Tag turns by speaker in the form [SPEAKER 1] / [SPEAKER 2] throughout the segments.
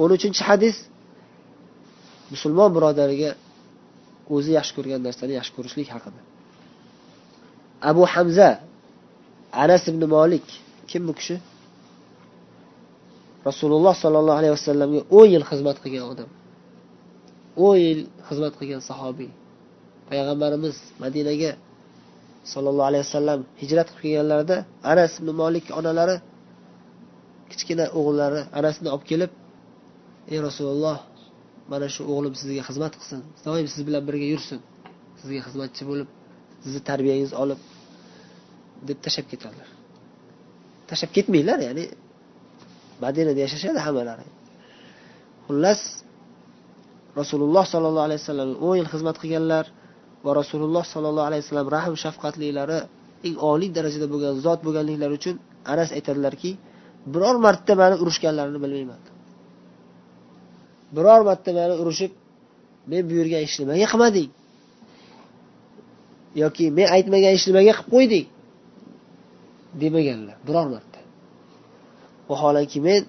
[SPEAKER 1] o'n uchinchi hadis musulmon birodariga o'zi yaxshi ko'rgan narsani yaxshi ko'rishlik haqida. Abu hamza anas ibn molik kim bu kishi? Rasululloh sollallohu alayhi vasallamga o'n yil xizmat qilgan odam. o'n yil xizmat qilgan sahobiy. Payg'ambarimiz madinaga sollallohu alayhi vasallam hijrat qilib kelganlarida anas ibn molik onalari kichkina o'g'illari anasni olib kelib ey rasululloh mana shu o'g'lim sizga xizmat qilsin. Doim siz bilan birga yursin. Sizga xizmatchi bo'lib sizni tarbiyangizni olib deb tashlab ketadilar tashlab ketmanglar ya'ni madinada yashashadi hammalari. Xullas rasululloh sollallohu alayhi vasallam o'n yil xizmat qilganlar va rasululloh sollallohu alayhi vasallam rahm shafqatlilari eng oliy darajada bo'lgan zot bo'lganliklari uchun anas aytadilarki biror marta mani urishganlarini bilmayman. Biror marta mani urishib men buyurgan ishni nimaga qilmading. Yoki men aytmagan ishni nimaga qilib qo'yding. Demaganlar biror marta. Vaholanki men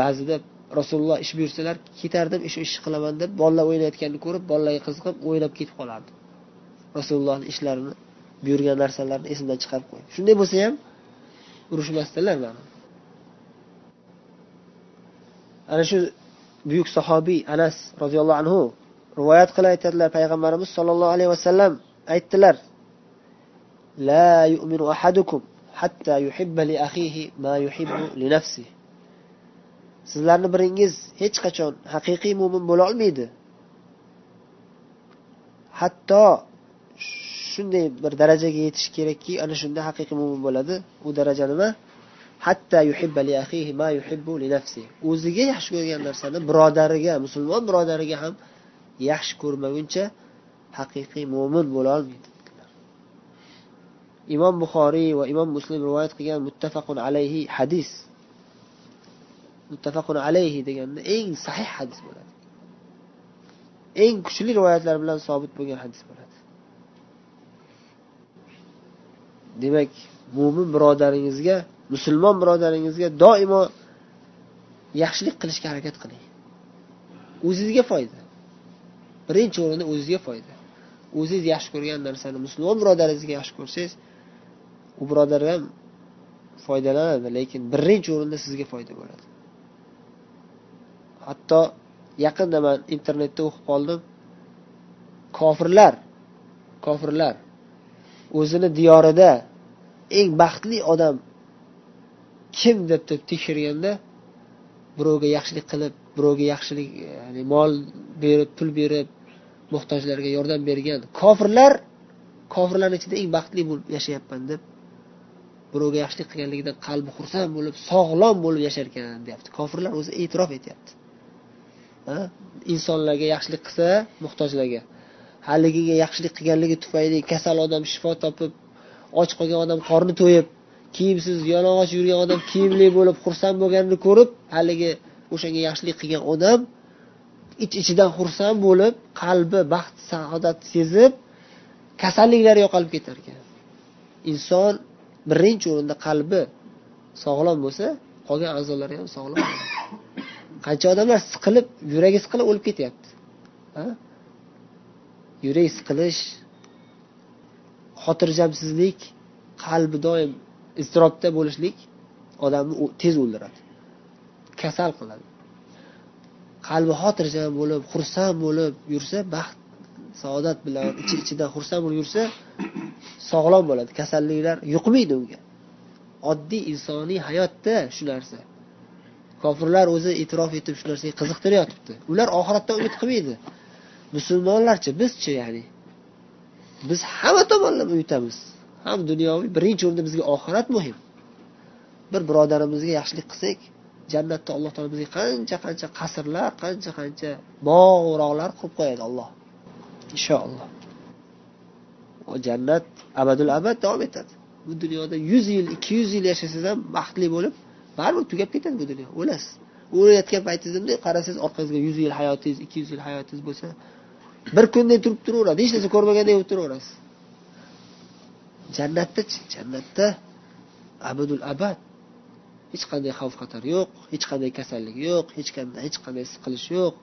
[SPEAKER 1] ba'zida rasululloh ish buyursalar ketardim shu ishni qilaman deb bolalar o'ynayotganini ko'rib bolalarga qiziqib o'ynab ketib qolardim rasulullohni ishlarini buyurgan narsalarini esimdan chiqarib qo'yib shunday bo'lsa ham urushmasdilar mani ana shu buyuk sahobiy anas roziyallohu anhu rivoyat qilib aytadilar. Payg'ambarimiz sollallohu alayhi vasallam aytdilar la yu'minu ahadukum hatta yuhibba li akhihi ma yuhibbu li nafsihi. Sizlarni biringiz hech qachon haqiqiy mo'min bo'la olmaydi. Hatto shunday bir darajaga yetish kerakki ana shunda haqiqiy mo'min bo'ladi. U daraja nima? Hatta yuhibba li axihi ma yuhibbu li nafsi. O'ziga yaxshi ko'rgan narsani birodariga musulmon birodariga ham yaxshi ko'rmaguncha haqiqiy mo'min bo'lolmaydi imom buxoriy va imom muslim rivoyat qilgan muttafaqun alayhi hadis. Muttafaqun alayhi deganda eng sahih hadis bo'ladi. Eng kuchli rivoyatlar bilan sobit bo'lgan hadis bo'ladi. Demak mo'min birodaringizga musulmon birodaringizga doimo yaxshilik qilishga harakat qiling. O'zizga foyda. Birinchi o'rinda o'zizga foyda. O'zingiz yaxshi ko'rgan narsani musulmon birodaringizga yaxshi ko'rsangiz u birodar ham foydalanadi lekin birinchi o'rinda sizga foyda bo'ladi. Hatto yaqinda man internetda o'qib qoldim. Kofirlar kofirlar o'zini diyorida eng baxtli odam kim deb deb tekshirganda birovga yaxshilik qilib birovga yaxshilik ya'ni mol berib pul berib muhtojlarga yordam bergan kofirlar kofirlarni ichida eng baxtli bo'lib yashayapman deb birovga yaxshilik qilganligidan qalbi xursand bo'lib sog'lom bo'lib yashar ekan deyapti. Kofirlar o'zi e'tirof etyapti. Insonlarga yaxshilik qilsa muhtojlarga. Haligiga yaxshilik qilganligi tufayli kasal odam shifo topib och qolgan odam qorni to'yib kiyimsiz yalang'och yurgan odam kiyimli bo'lib xursand bo'lganini ko'rib haligi o'shanga yaxshilik qilgan odam ich iç ichidan xursand bo'lib qalbi baxt saodat sezib kasalliklari yo'qolib ketar ekan. Inson birinchi o'rinda qalbi sog'lom bo'lsa qolgan a'zolari ham sog'lom qancha odamlar siqilib yuragi siqilib o'lib ketyapti? Yurak siqilish xotirjamsizlik qalbi doim iztirobda bo'lishlik odamni tez o'ldiradi. Kasal qiladi. Qalbi xotirjam bo'lib xursand bo'lib yursa baxt saodat bilan ichi iç ichidan xursand bo'lib yursa sog'lom bo'ladi. Kasalliklar yuqmaydi unga. Oddiy insoniy hayotda shu narsa. Kofirlar o'zi e'tirof etib shu narsaga qiziqtirayotibdi ular oxiratdan umid qilmaydi. Musulmonlarchi bizchi ya'ni. Biz hamma tomonlama yutamiz ham dunyoviy birinchi o'rinda bizga oxirat muhim. Bir birodarimizga yaxshilik qilsak jannatda alloh taolo bizga qancha qancha qasrlar qancha qancha bog' o'roqlar qurib qo'yadi alloh. Inshaalloh. Jannat abadul abad davom etadi. Bu dunyoda yuz yil ikki yuz yil yashasangiz ham baxtli bo'lib baribir tugab ketadi bu dunyo. O'lasiz o'layotgan paytingizda bunday qarasangiz orqangizga yuz yil hayotingiz ikki yuz yil hayotingiz bo'lsa bir kunday turib turaveradi. Hech narsa ko'rmaganday bo'lib turaverasiz. Jannatdachi jannatda abadul abad. Hech qanday xavf xatar yo'q hech qanday kasallik yo'q hech qanday hech qanday siqilish yo'q.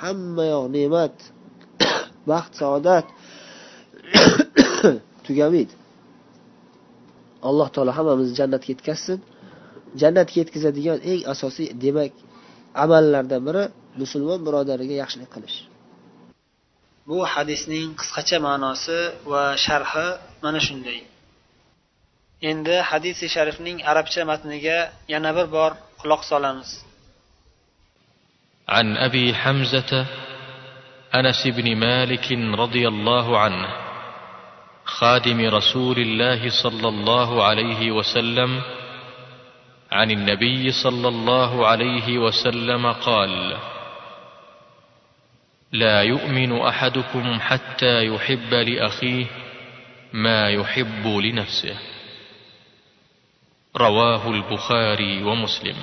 [SPEAKER 1] Hamma yoq ne'mat baxt saodat tugamaydi. Alloh taolo hammamizni jannatga yetkazsin. Jannatga yetkazadigan eng asosiy demak amallardan biri musulmon birodariga yaxshilik qilish. bu hadisning qisqacha ma'nosi va sharhi mana shunday endi hadisi sharifning arabcha matniga yana bir bor quloq solamiz
[SPEAKER 2] عن ابي حمزه انس بن مالك رضي الله عنه خادم رسول الله صلى الله عليه وسلم عن النبي صلى الله عليه وسلم قال لا يؤمن أحدكم حتى يحب لأخيه ما يحب لنفسه. رواه البخاري ومسلم.